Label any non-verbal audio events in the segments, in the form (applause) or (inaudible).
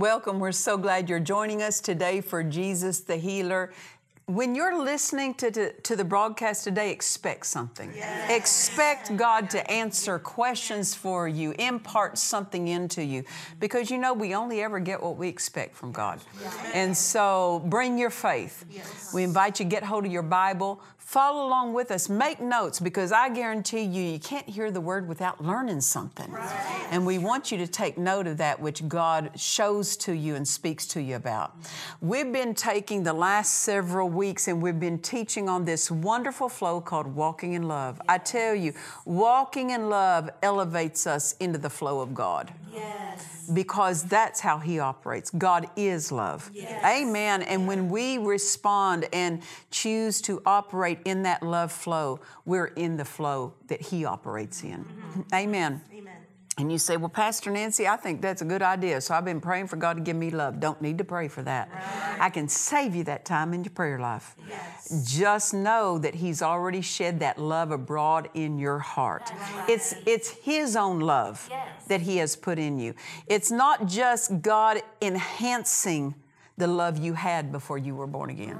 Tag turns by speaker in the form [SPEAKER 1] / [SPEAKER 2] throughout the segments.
[SPEAKER 1] Welcome. We're so glad you're joining us today for Jesus the Healer. When you're listening to, to, to the broadcast today, expect something. Expect God to answer questions for you, impart something into you. Because you know, we only ever get what we expect from God. And so bring your faith. We invite you to get hold of your Bible, follow along with us, make notes, because I guarantee you, you can't hear the word without learning something. And we want you to take note of that which God shows to you and speaks to you about. We've been taking the last several weeks and we've been teaching on this wonderful flow called walking in love. I tell you, walking in love elevates us into the flow of God. Because that's how He operates. God is love. Amen. And when we respond and choose to operate in that love flow, we're in the flow that He operates in. Mm-hmm. Amen. And you say, Well, Pastor Nancy, I think that's a good idea. So I've been praying for God to give me love. Don't need to pray for that. I can save you that time in your prayer life. Just know that He's already shed that love abroad in your heart. It's, it's His own love that He has put in you. It's not just God enhancing the love you had before you were born again.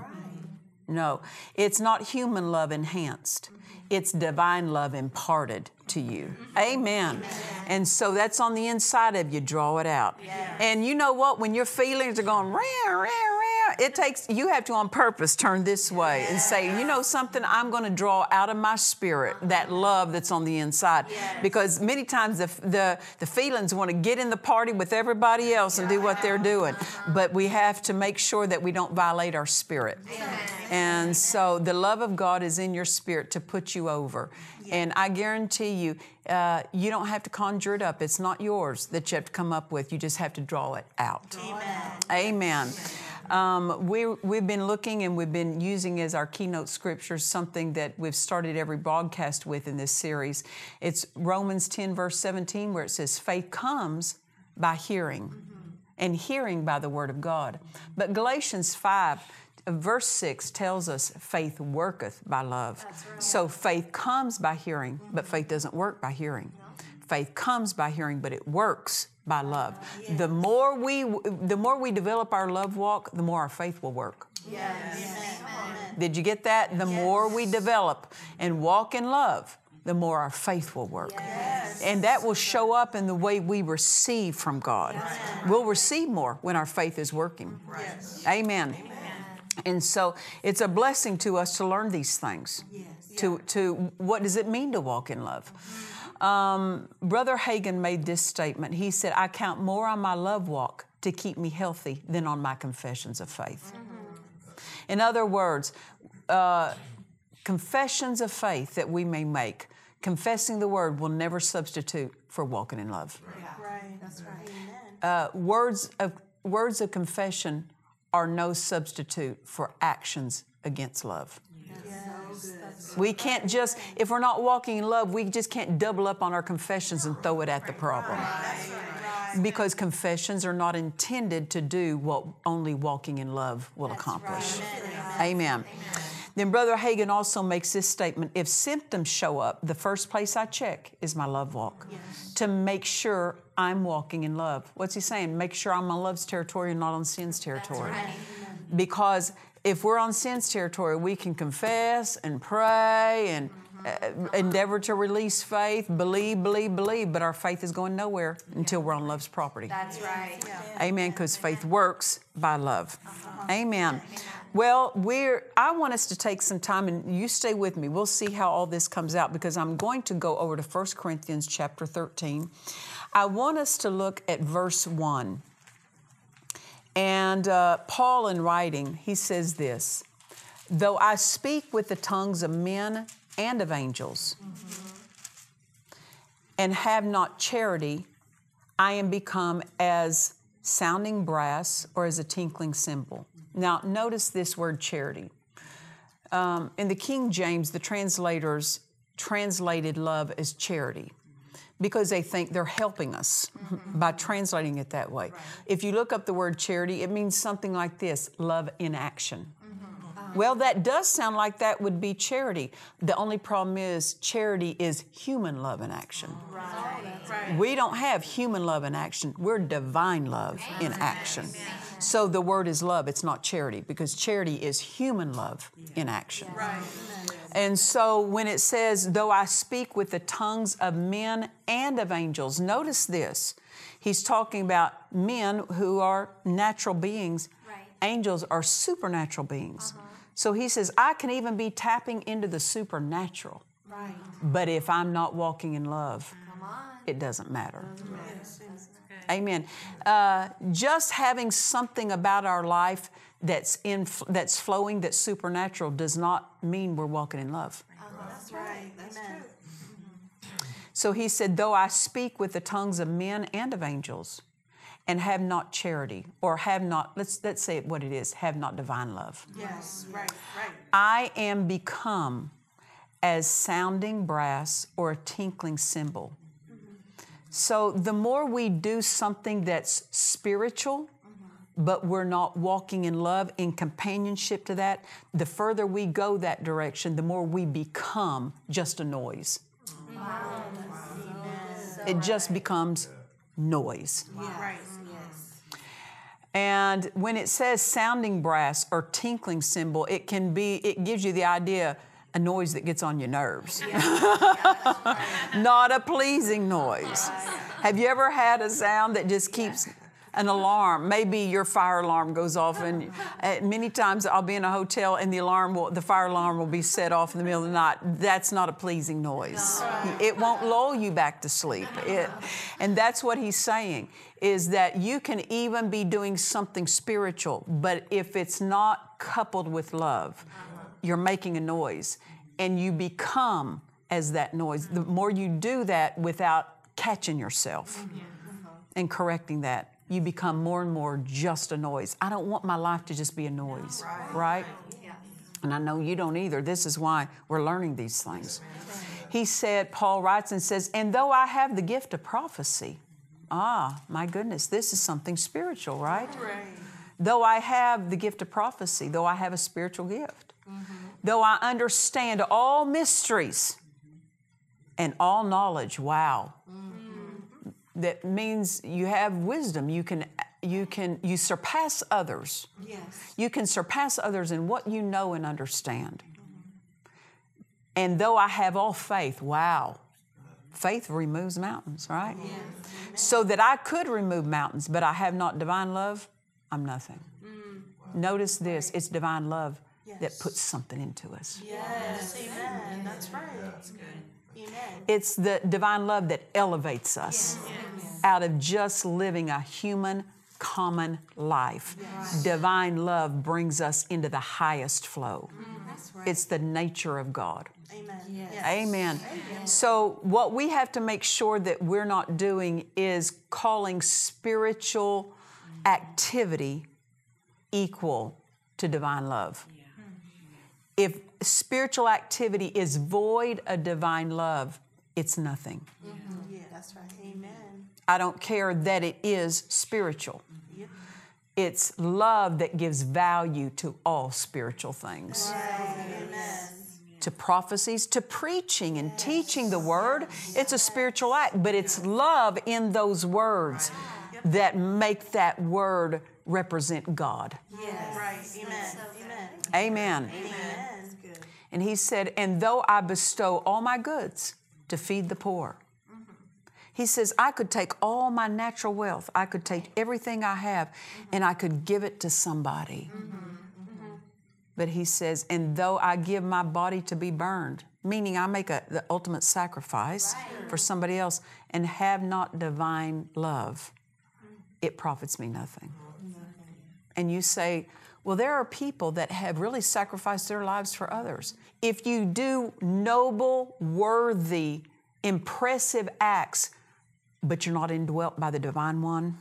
[SPEAKER 1] No, it's not human love enhanced. It's divine love imparted to you. Amen. And so that's on the inside of you. Draw it out. And you know what? When your feelings are going, rah, rah, rah, it takes, you have to on purpose turn this way and say, you know something? I'm going to draw out of my spirit that love that's on the inside. Because many times the, the, the feelings want to get in the party with everybody else and do what they're doing. But we have to make sure that we don't violate our spirit. And so the love of God is in your spirit to put you over. And I guarantee you, uh, you don't have to conjure it up. It's not yours that you have to come up with. You just have to draw it out. Amen. Um, we, we've been looking and we've been using as our keynote scriptures something that we've started every broadcast with in this series. It's Romans 10, verse 17, where it says, Faith comes by hearing, and hearing by the word of God. But Galatians 5, uh, verse 6 tells us faith worketh by love. So faith comes by hearing, but faith doesn't work by hearing. Faith comes by hearing, but it works by love. The more we the more we develop our love walk, the more our faith will work. Yes. Did you get that? The more we develop and walk in love, the more our faith will work. And that will show up in the way we receive from God. We'll receive more when our faith is working. Amen. And so it's a blessing to us to learn these things. To, to what does it mean to walk in love? Mm-hmm. Um, Brother Hagin made this statement. He said, I count more on my love walk to keep me healthy than on my confessions of faith. In other words, uh, confessions of faith that we may make, confessing the word will never substitute for walking in love.
[SPEAKER 2] Right. That's right.
[SPEAKER 1] Uh, words of words of confession are no substitute for actions against love. We can't just, if we're not walking in love, we just can't double up on our confessions and throw it at the problem. Because confessions are not intended to do what only walking in love will accomplish. Amen. Then Brother Hagin also makes this statement if symptoms show up, the first place I check is my love walk to make sure I'm walking in love. What's he saying? Make sure I'm on love's territory and not on sin's territory. Because If we're on sin's territory, we can confess and pray and uh, endeavor to release faith, believe, believe, believe, but our faith is going nowhere until we're on love's property.
[SPEAKER 2] That's right.
[SPEAKER 1] Amen. Because faith works by love. Amen. Well, we're. I want us to take some time, and you stay with me. We'll see how all this comes out because I'm going to go over to 1 Corinthians chapter 13. I want us to look at verse one. And uh, Paul, in writing, he says this: "Though I speak with the tongues of men and of angels, and have not charity, I am become as sounding brass or as a tinkling cymbal. Now, notice this word charity. Um, in the King James, the translators translated love as charity because they think they're helping us mm-hmm. by translating it that way. If you look up the word charity, it means something like this love in action. Well, that does sound like that would be charity. The only problem is charity is human love in action. We don't have human love in action. We're divine love in action. So the word is love, it's not charity, because charity is human love in action. And so when it says, though I speak with the tongues of men and of angels, notice this. He's talking about men who are natural beings.
[SPEAKER 2] Right.
[SPEAKER 1] Angels are supernatural beings. So he says, I can even be tapping into the supernatural.
[SPEAKER 2] Right.
[SPEAKER 1] But if I'm not walking in love,
[SPEAKER 2] Come on.
[SPEAKER 1] it doesn't matter. Amen. Uh, just having something about our life that's in that's flowing, that's supernatural, does not mean we're walking in love.
[SPEAKER 2] That's right. That's true.
[SPEAKER 1] So he said, Though I speak with the tongues of men and of angels, and have not charity, or have not, let's, let's say what it is, have not divine love.
[SPEAKER 2] Yes. Right. Right.
[SPEAKER 1] I am become as sounding brass or a tinkling cymbal. So the more we do something that's spiritual, but we're not walking in love, in companionship to that, the further we go that direction, the more we become just a noise. It just becomes noise.
[SPEAKER 2] Right.
[SPEAKER 1] And when it says sounding brass or tinkling cymbal, it can be, it gives you the idea a noise that gets on your nerves. (laughs) Not a pleasing noise. Have you ever had a sound that just keeps an alarm? Maybe your fire alarm goes off, and uh, many times I'll be in a hotel and the alarm will, the fire alarm will be set off in the middle of the night. That's not a pleasing noise. It won't lull you back to sleep. It, and that's what he's saying is that you can even be doing something spiritual, but if it's not coupled with love, you're making a noise and you become as that noise. The more you do that without catching yourself and correcting that, you become more and more just a noise. I don't want my life to just be a noise, right? And I know you don't either. This is why we're learning these things. He said, Paul writes and says, And though I have the gift of prophecy, ah, my goodness, this is something spiritual, right? Though I have the gift of prophecy, though I have a spiritual gift, though I understand all mysteries and all knowledge, wow. That means you have wisdom. You can, you can, you surpass others.
[SPEAKER 2] Yes.
[SPEAKER 1] You can surpass others in what you know and understand. And though I have all faith, wow, faith removes mountains, right? So that I could remove mountains, but I have not divine love, I'm nothing. Mm. Notice this it's divine love that puts something into us.
[SPEAKER 2] Yes. Amen. That's right. That's good. Amen.
[SPEAKER 1] It's the divine love that elevates us out of just living a human, common life. Divine love brings us into the highest flow.
[SPEAKER 2] Mm, that's right.
[SPEAKER 1] It's the nature of God.
[SPEAKER 2] Amen. Yes.
[SPEAKER 1] Amen. So, what we have to make sure that we're not doing is calling spiritual activity equal to divine love. If spiritual activity is void of divine love, it's nothing. Mm-hmm.
[SPEAKER 2] Yeah. That's right. Amen.
[SPEAKER 1] I don't care that it is spiritual. It's love that gives value to all spiritual things. To prophecies, to preaching and teaching the word. It's a spiritual act, but it's love in those words that make that word represent God.
[SPEAKER 2] Yes. Right. Amen. Amen.
[SPEAKER 1] Amen. Amen. And he said, And though I bestow all my goods to feed the poor, he says, I could take all my natural wealth, I could take everything I have, and I could give it to somebody. But he says, And though I give my body to be burned, meaning I make a, the ultimate sacrifice for somebody else, and have not divine love, it profits me nothing. And you say, well, there are people that have really sacrificed their lives for others. If you do noble, worthy, impressive acts, but you're not indwelt by the divine one,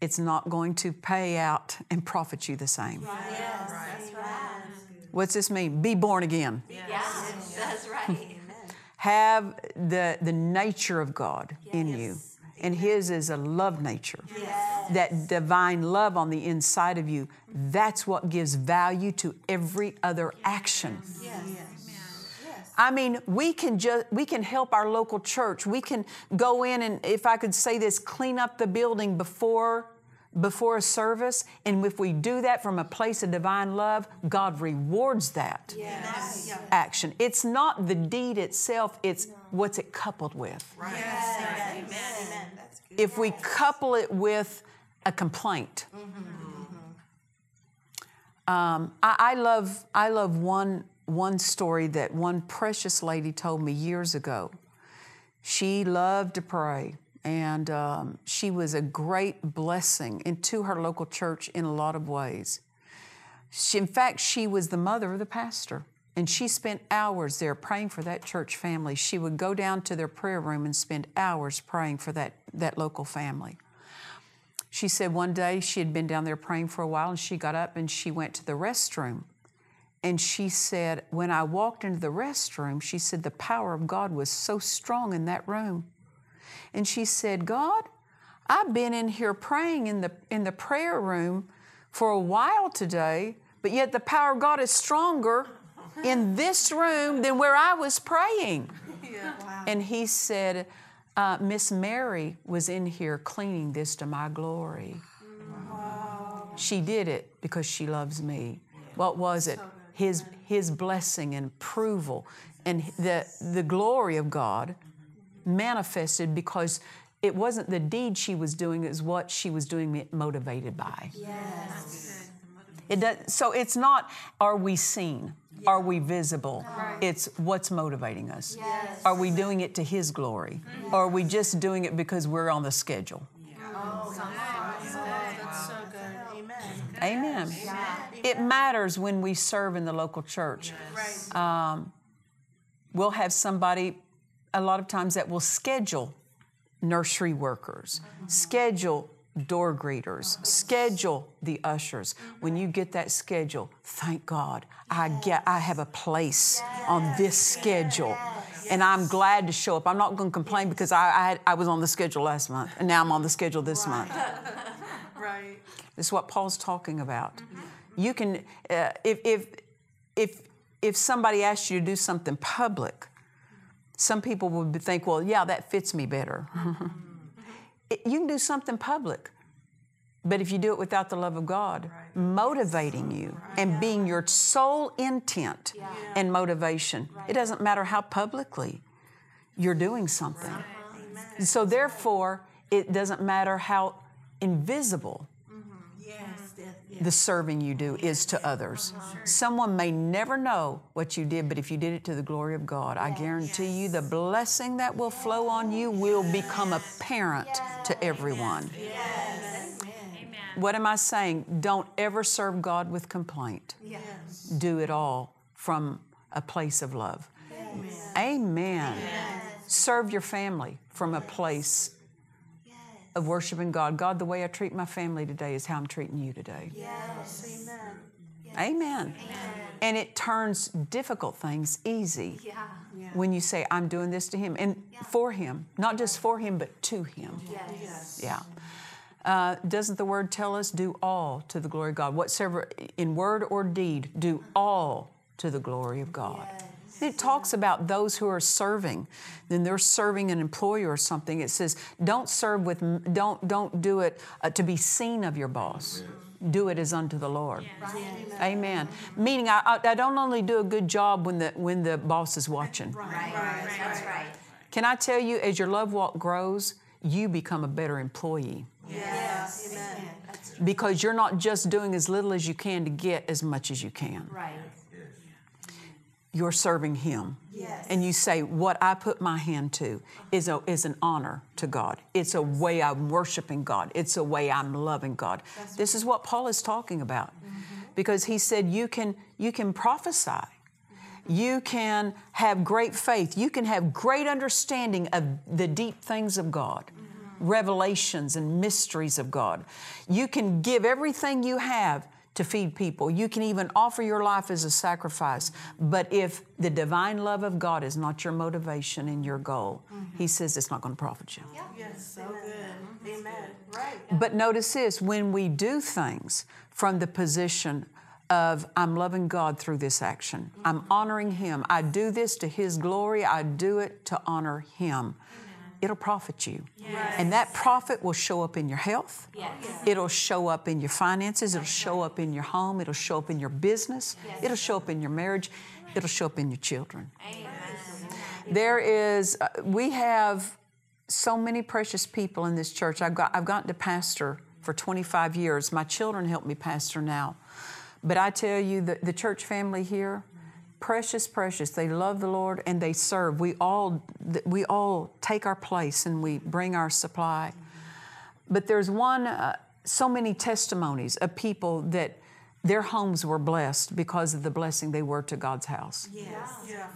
[SPEAKER 1] it's not going to pay out and profit you the same.
[SPEAKER 2] Yes, that's right.
[SPEAKER 1] What's this mean? Be born again.
[SPEAKER 2] Yes, that's right.
[SPEAKER 1] Have the, the nature of God in you. And His is a love nature. That divine love on the inside of you, that's what gives value to every other action. I mean, we can just we can help our local church. We can go in and if I could say this, clean up the building before before a service. And if we do that from a place of divine love, God rewards that
[SPEAKER 2] Yes.
[SPEAKER 1] action. It's not the deed itself, it's what's it coupled with.
[SPEAKER 2] Amen. That's good.
[SPEAKER 1] If we couple it with a complaint. Um, I, I love I love one one story that one precious lady told me years ago. She loved to pray, and um, she was a great blessing into her local church in a lot of ways. She, in fact, she was the mother of the pastor, and she spent hours there praying for that church family. She would go down to their prayer room and spend hours praying for that, that local family. She said one day she had been down there praying for a while, and she got up and she went to the restroom. And she said, When I walked into the restroom, she said, the power of God was so strong in that room. And she said, God, I've been in here praying in the, in the prayer room for a while today, but yet the power of God is stronger in this room than where I was praying. And he said, uh, Miss Mary was in here cleaning this to my glory. She did it because she loves me. What was it? His, his blessing and approval and the, the glory of God manifested because it wasn't the deed she was doing, it was what she was doing motivated by. Yes. It does, so it's not, are we seen? Are we visible? It's what's motivating us. Are we doing it to His glory? Mm-hmm. Or are we just doing it because we're on the schedule?
[SPEAKER 2] Oh, that's so good. Amen.
[SPEAKER 1] Amen. It matters when we serve in the local church.
[SPEAKER 2] Right.
[SPEAKER 1] Um, we'll have somebody, a lot of times, that will schedule nursery workers, mm-hmm. schedule door greeters, schedule the ushers. When you get that schedule, thank God, I get, I have a place on this schedule. And I'm glad to show up. I'm not going to complain because I, I, had- I was on the schedule last month, and now I'm on the schedule this month.
[SPEAKER 2] right. (laughs)
[SPEAKER 1] This is what Paul's talking about. You can, uh, if, if, if, if somebody asks you to do something public, some people would think, well, yeah, that fits me better. (laughs) You can do something public, but if you do it without the love of God, motivating you and being your sole intent and motivation, it doesn't matter how publicly you're doing something. So, therefore, it doesn't matter how invisible
[SPEAKER 2] yeah.
[SPEAKER 1] The serving you do is to others. Someone may never know what you did, but if you did it to the glory of God, I guarantee you the blessing that will flow on you will become apparent to everyone. What am I saying? Don't ever serve God with complaint. Do it all from a place of love. Amen. Serve your family from a place of worshiping God. God, the way I treat my family today is how I'm treating you today.
[SPEAKER 2] Yes. Amen.
[SPEAKER 1] Amen. And it turns difficult things easy when you say, I'm doing this to Him and for Him, not just for Him, but to Him. Yes. Yeah. Uh, doesn't the word tell us, do all to the glory of God? Whatsoever, in word or deed, do all to the glory of God. It talks about those who are serving. Then they're serving an employer or something. It says, don't serve with, don't don't do it uh, to be seen of your boss. do it as unto the Lord. Amen. Meaning, I, I, I don't only do a good job when the when the boss is watching.
[SPEAKER 2] Right. That's right.
[SPEAKER 1] Can I tell you, as your love walk grows, you become a better employee
[SPEAKER 2] Yes. Amen.
[SPEAKER 1] Because you're not just doing as little as you can to get as much as you can.
[SPEAKER 2] right.
[SPEAKER 1] You're serving Him.
[SPEAKER 2] Yes.
[SPEAKER 1] And you say, What I put my hand to is, a, is an honor to God. It's a way I'm worshiping God. It's a way I'm loving God. This is what Paul is talking about. Mm-hmm. Because he said, You can, you can prophesy. You can have great faith. You can have great understanding of the deep things of God, mm-hmm. revelations and mysteries of God. You can give everything you have to feed people. You can even offer your life as a sacrifice. But if the divine love of God is not your motivation and your goal, He says it's not going to profit you.
[SPEAKER 2] Yes. So good. Amen. Right.
[SPEAKER 1] But notice this when we do things from the position of I'm loving God through this action, I'm mm-hmm. honoring Him, I do this to His glory, I do it to honor Him. It'll profit you. And that profit will show up in your health. It'll show up in your finances. It'll show up in your home. It'll show up in your business. It'll show up in your marriage. It'll show up in your children. There is, uh, we have so many precious people in this church. I've, got, I've gotten to pastor for 25 years. My children help me pastor now. But I tell you, the, the church family here, precious, precious. They love the Lord and they serve. We all, we all take our place and we bring our supply. But there's one, uh, so many testimonies of people that their homes were blessed because of the blessing they were to God's house.
[SPEAKER 2] Yes. Yeah.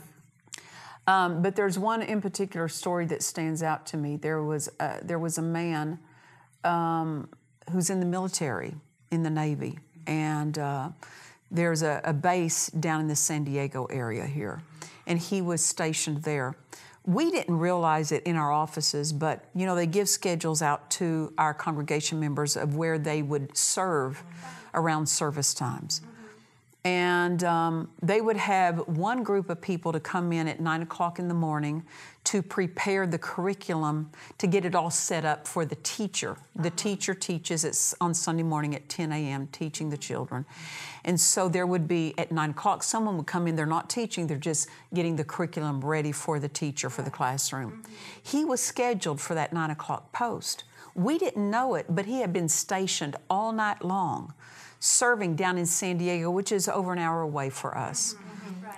[SPEAKER 1] Um, but there's one in particular story that stands out to me. There was a, there was a man um, who's in the military, in the Navy, and uh, there's a, a base down in the San Diego area here, and he was stationed there. We didn't realize it in our offices, but you know they give schedules out to our congregation members of where they would serve around service times. And um, they would have one group of people to come in at nine o'clock in the morning to prepare the curriculum to get it all set up for the teacher. The teacher teaches it on Sunday morning at 10 a.m., teaching the children. And so there would be at nine o'clock, someone would come in, they're not teaching, they're just getting the curriculum ready for the teacher, for the classroom. He was scheduled for that nine o'clock post. We didn't know it, but he had been stationed all night long serving down in San Diego, which is over an hour away for us.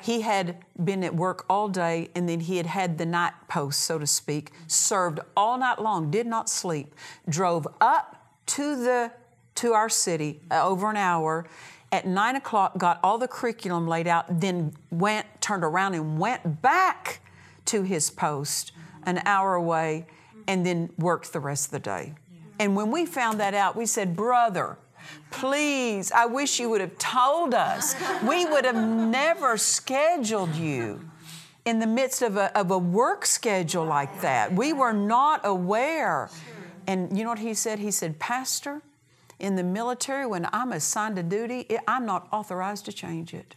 [SPEAKER 1] He had been at work all day and then he had had the night post, so to speak, served all night long, did not sleep, drove up to the to our city uh, over an hour. At nine o'clock, got all the curriculum laid out, then went, turned around and went back to his post an hour away, and then worked the rest of the day. And when we found that out, we said, Brother, Please, I wish you would have told us. We would have never scheduled you in the midst of a, of a work schedule like that. We were not aware. And you know what he said? He said, Pastor, in the military, when I'm assigned to duty, I'm not authorized to change it.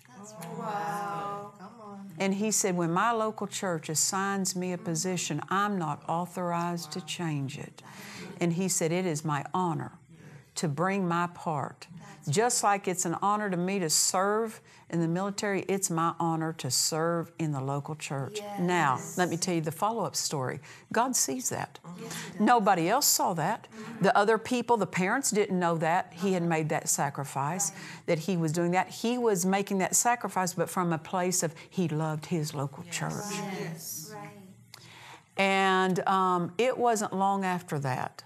[SPEAKER 2] Wow. Come on.
[SPEAKER 1] And he said, when my local church assigns me a position, I'm not authorized to change it. And he said, it is my honor to bring my part. Just like it's an honor to me to serve in the military, it's my honor to serve in the local church. Now, let me tell you the follow up story. God sees that. Nobody else saw that. The other people, the parents didn't know that he had made that sacrifice, that he was doing that. He was making that sacrifice, but from a place of he loved his local church.
[SPEAKER 2] Yes. Right.
[SPEAKER 1] And um, it wasn't long after that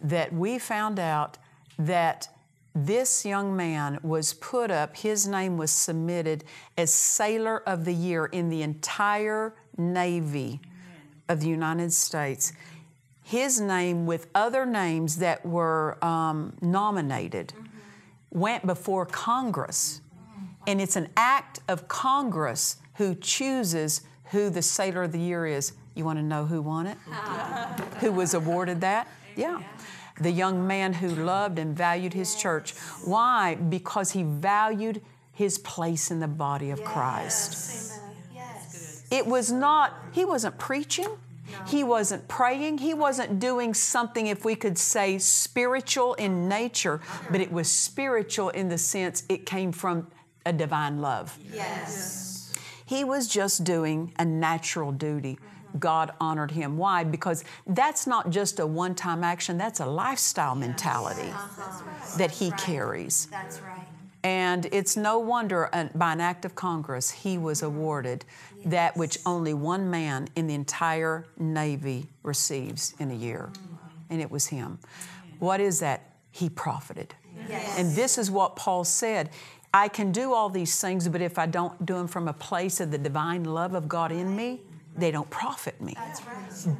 [SPEAKER 1] that we found out that this young man was put up, his name was submitted as Sailor of the Year in the entire Navy of the United States. His name, with other names that were um, nominated, went before Congress. And it's an act of Congress who chooses who the Sailor of the Year is. You want to know who won it? (laughs) who was awarded that? Yeah. The young man who loved and valued his church. Why? Because he valued his place in the body of Christ.
[SPEAKER 2] Yes.
[SPEAKER 1] It was not, he wasn't preaching, No. He wasn't praying. He wasn't doing something, if we could say, spiritual in nature, uh-huh. but it was spiritual in the sense it came from a divine love.
[SPEAKER 2] Yes.
[SPEAKER 1] He was just doing a natural duty. God honored him. Why? Because that's not just a one time action, that's a lifestyle mentality uh-huh. that he carries.
[SPEAKER 2] That's right.
[SPEAKER 1] And it's no wonder uh, by an act of Congress he was mm-hmm. awarded that which only one man in the entire Navy receives in a year. Mm-hmm. And it was him. What is that? He profited. Yes. And this is what Paul said. I can do all these things, but if I don't do them from a place of the divine love of God in me, they don't profit me.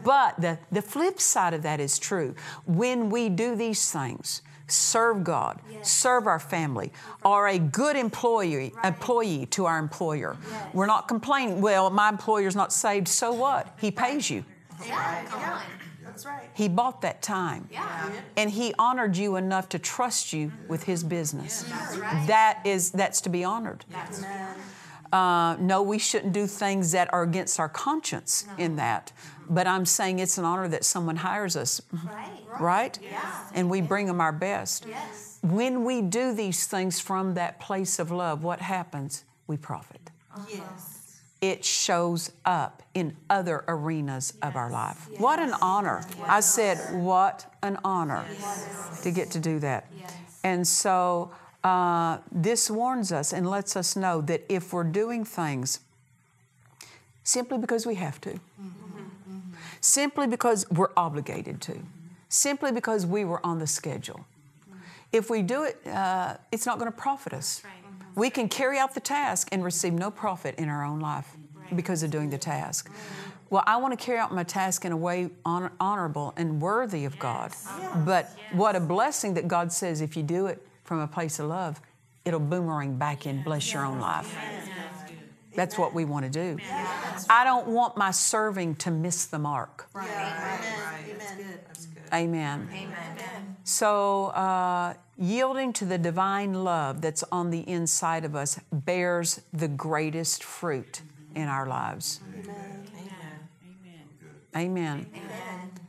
[SPEAKER 1] But the, the flip side of that is true. When we do these things, serve God, serve our family, are a good employee, employee to our employer. We're not complaining, well, my employer's not saved, so what? He pays you.
[SPEAKER 2] Yeah, on. That's right.
[SPEAKER 1] He bought that time.
[SPEAKER 2] Yeah.
[SPEAKER 1] And he honored you enough to trust you with his business. That is that's to be honored.
[SPEAKER 2] That's
[SPEAKER 1] Uh, no, we shouldn't do things that are against our conscience in that. But I'm saying it's an honor that someone hires us,
[SPEAKER 2] right. (laughs)
[SPEAKER 1] right?
[SPEAKER 2] Yeah.
[SPEAKER 1] And we bring them our best.
[SPEAKER 2] Yes.
[SPEAKER 1] When we do these things from that place of love, what happens? We profit.
[SPEAKER 2] Yes.
[SPEAKER 1] It shows up in other arenas of our life. What an honor. I said, what an honor to get to do that. And so uh, this warns us and lets us know that if we're doing things simply because we have to, simply because we're obligated to, simply because we were on the schedule, if we do it, uh, it's not going to profit us. We can carry out the task and receive no profit in our own life because of doing the task. Well, I want to carry out my task in a way honor, honorable and worthy of God. But what a blessing that God says if you do it from a place of love, it'll boomerang back and bless your own life. That's what we want to do. I don't want my serving to miss the mark. Amen.
[SPEAKER 2] Amen.
[SPEAKER 1] So, uh, yielding to the divine love that's on the inside of us bears the greatest fruit in our lives. Amen. Amen.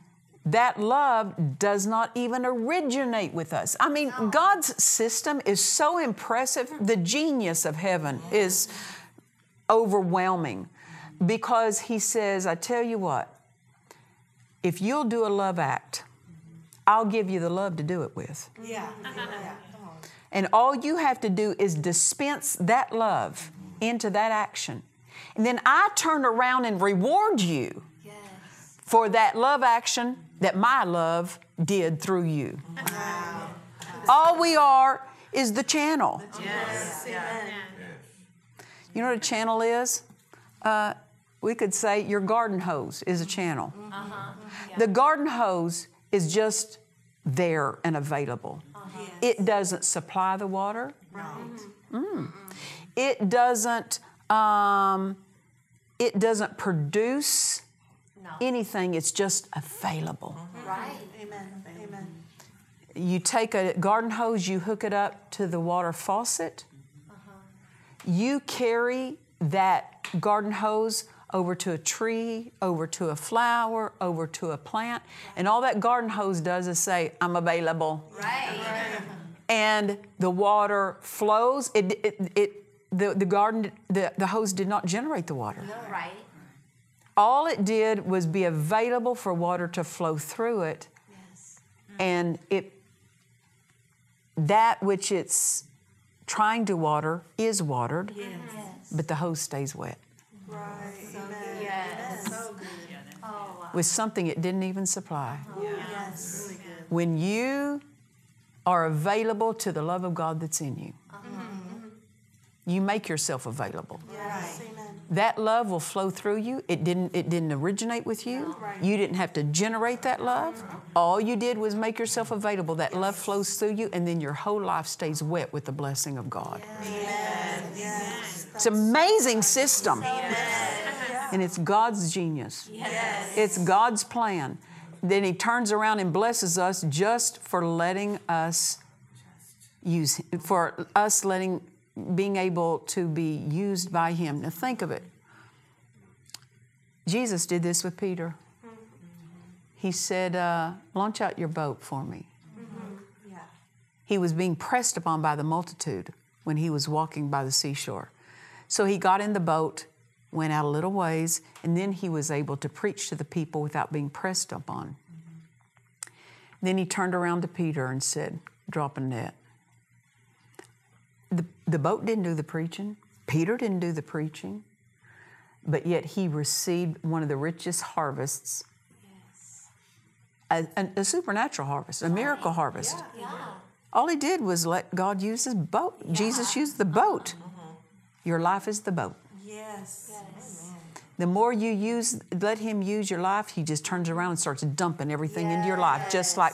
[SPEAKER 1] That love does not even originate with us. I mean, God's system is so impressive. The genius of heaven is overwhelming because He says, I tell you what, if you'll do a love act, I'll give you the love to do it with.
[SPEAKER 2] Yeah. Yeah.
[SPEAKER 1] And all you have to do is dispense that love into that action. And then I turn around and reward you
[SPEAKER 2] Yes.
[SPEAKER 1] for that love action that my love did through you. All we are is the channel.
[SPEAKER 2] Yes. Amen.
[SPEAKER 1] You know what a channel is? Uh, we could say your garden hose is a channel. The garden hose is just there and available. It doesn't supply the water. Mm. It doesn't. Um, it doesn't produce anything. It's just available. Mm-hmm.
[SPEAKER 2] Right. Amen. Amen.
[SPEAKER 1] You take a garden hose, you hook it up to the water faucet. Uh-huh. You carry that garden hose over to a tree, over to a flower, over to a plant, and all that garden hose does is say, I'm available.
[SPEAKER 2] Right.
[SPEAKER 1] And the water flows. It, it, it, the, the garden, the, the hose did not generate the water.
[SPEAKER 2] Right.
[SPEAKER 1] All it did was be available for water to flow through it,
[SPEAKER 2] Yes.
[SPEAKER 1] and it that which it's trying to water is watered,
[SPEAKER 2] Yes.
[SPEAKER 1] but the hose stays wet
[SPEAKER 2] Right. Amen. Yes.
[SPEAKER 1] with something it didn't even supply.
[SPEAKER 2] Yes.
[SPEAKER 1] When you are available to the love of God that's in you, mm-hmm. you make yourself available.
[SPEAKER 2] Yes. Amen.
[SPEAKER 1] That love will flow through you. It didn't it didn't originate with you. You didn't have to generate that love. All you did was make yourself available. That love flows through you and then your whole life stays wet with the blessing of God.
[SPEAKER 2] Yes.
[SPEAKER 1] It's an amazing system. And it's God's genius. It's God's plan. Then He turns around and blesses us just for letting us use, for us letting, being able to be used by Him. Now think of it. Jesus did this with Peter. he said, uh, Launch out your boat for me. He was being pressed upon by the multitude when he was walking by the seashore. So he got in the boat, went out a little ways, and then he was able to preach to the people without being pressed upon. Then he turned around to Peter and said, Drop a net. The, the boat didn't do the preaching, Peter didn't do the preaching, but yet he received one of the richest harvests a, a, a supernatural harvest, a miracle harvest. All he did was let God use his boat. Jesus used the boat. Uh-huh. Your life is the boat.
[SPEAKER 2] Yes.
[SPEAKER 1] The more you use, let him use your life, he just turns around and starts dumping everything into your life, just like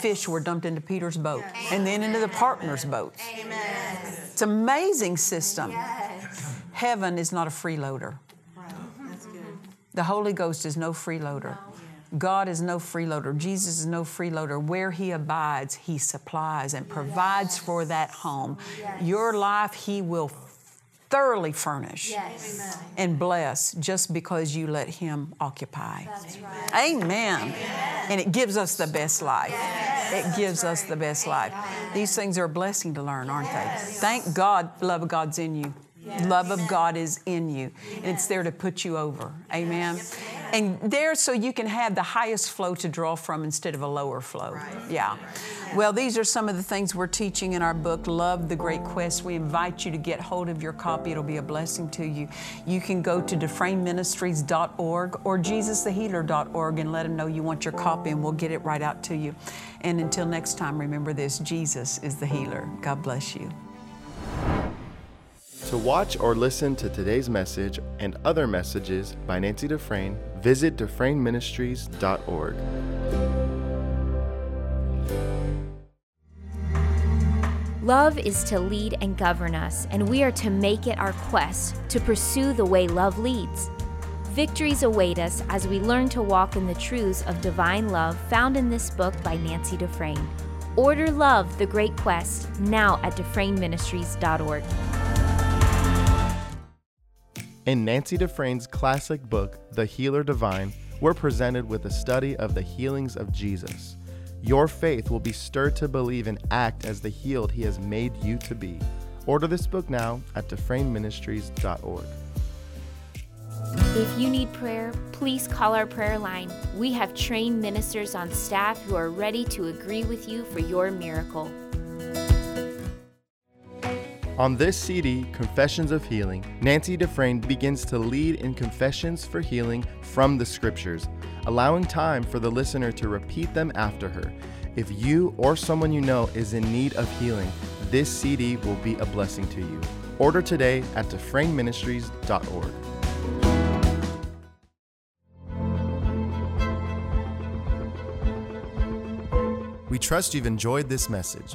[SPEAKER 1] fish were dumped into Peter's boat and then into the partner's boat. It's amazing system. Heaven is not a freeloader.
[SPEAKER 2] That's good.
[SPEAKER 1] The Holy Ghost is no freeloader. God is no freeloader. Jesus is no freeloader. Where He abides, He supplies and provides for that home. Your life, He will thoroughly furnish
[SPEAKER 2] Yes.
[SPEAKER 1] and bless just because you let Him occupy.
[SPEAKER 2] That's right.
[SPEAKER 1] Amen. And it gives us the best life. It gives us the best life. These things are a blessing to learn, aren't they? Thank God, love of God's in you. Love of God is in you. And it's there to put you over. Amen. And there so you can have the highest flow to draw from instead of a lower flow. Yeah. Well, these are some of the things we're teaching in our book, Love the Great Quest. We invite you to get hold of your copy. It'll be a blessing to you. You can go to dufresneministries.org or jesusthehealer.org and let them know you want your copy and we'll get it right out to you. And until next time, remember this Jesus is the healer. God bless you.
[SPEAKER 3] To watch or listen to today's message and other messages by Nancy Dufresne, visit DufresneMinistries.org.
[SPEAKER 4] Love is to lead and govern us, and we are to make it our quest to pursue the way love leads. Victories await us as we learn to walk in the truths of divine love found in this book by Nancy Dufresne. Order Love, the Great Quest, now at DufresneMinistries.org.
[SPEAKER 3] In Nancy Dufresne's classic book, The Healer Divine, we're presented with a study of the healings of Jesus. Your faith will be stirred to believe and act as the healed He has made you to be. Order this book now at DufresneMinistries.org.
[SPEAKER 4] If you need prayer, please call our prayer line. We have trained ministers on staff who are ready to agree with you for your miracle.
[SPEAKER 3] On this CD, Confessions of Healing, Nancy Dufresne begins to lead in confessions for healing from the scriptures, allowing time for the listener to repeat them after her. If you or someone you know is in need of healing, this CD will be a blessing to you. Order today at DufresneMinistries.org. We trust you've enjoyed this message.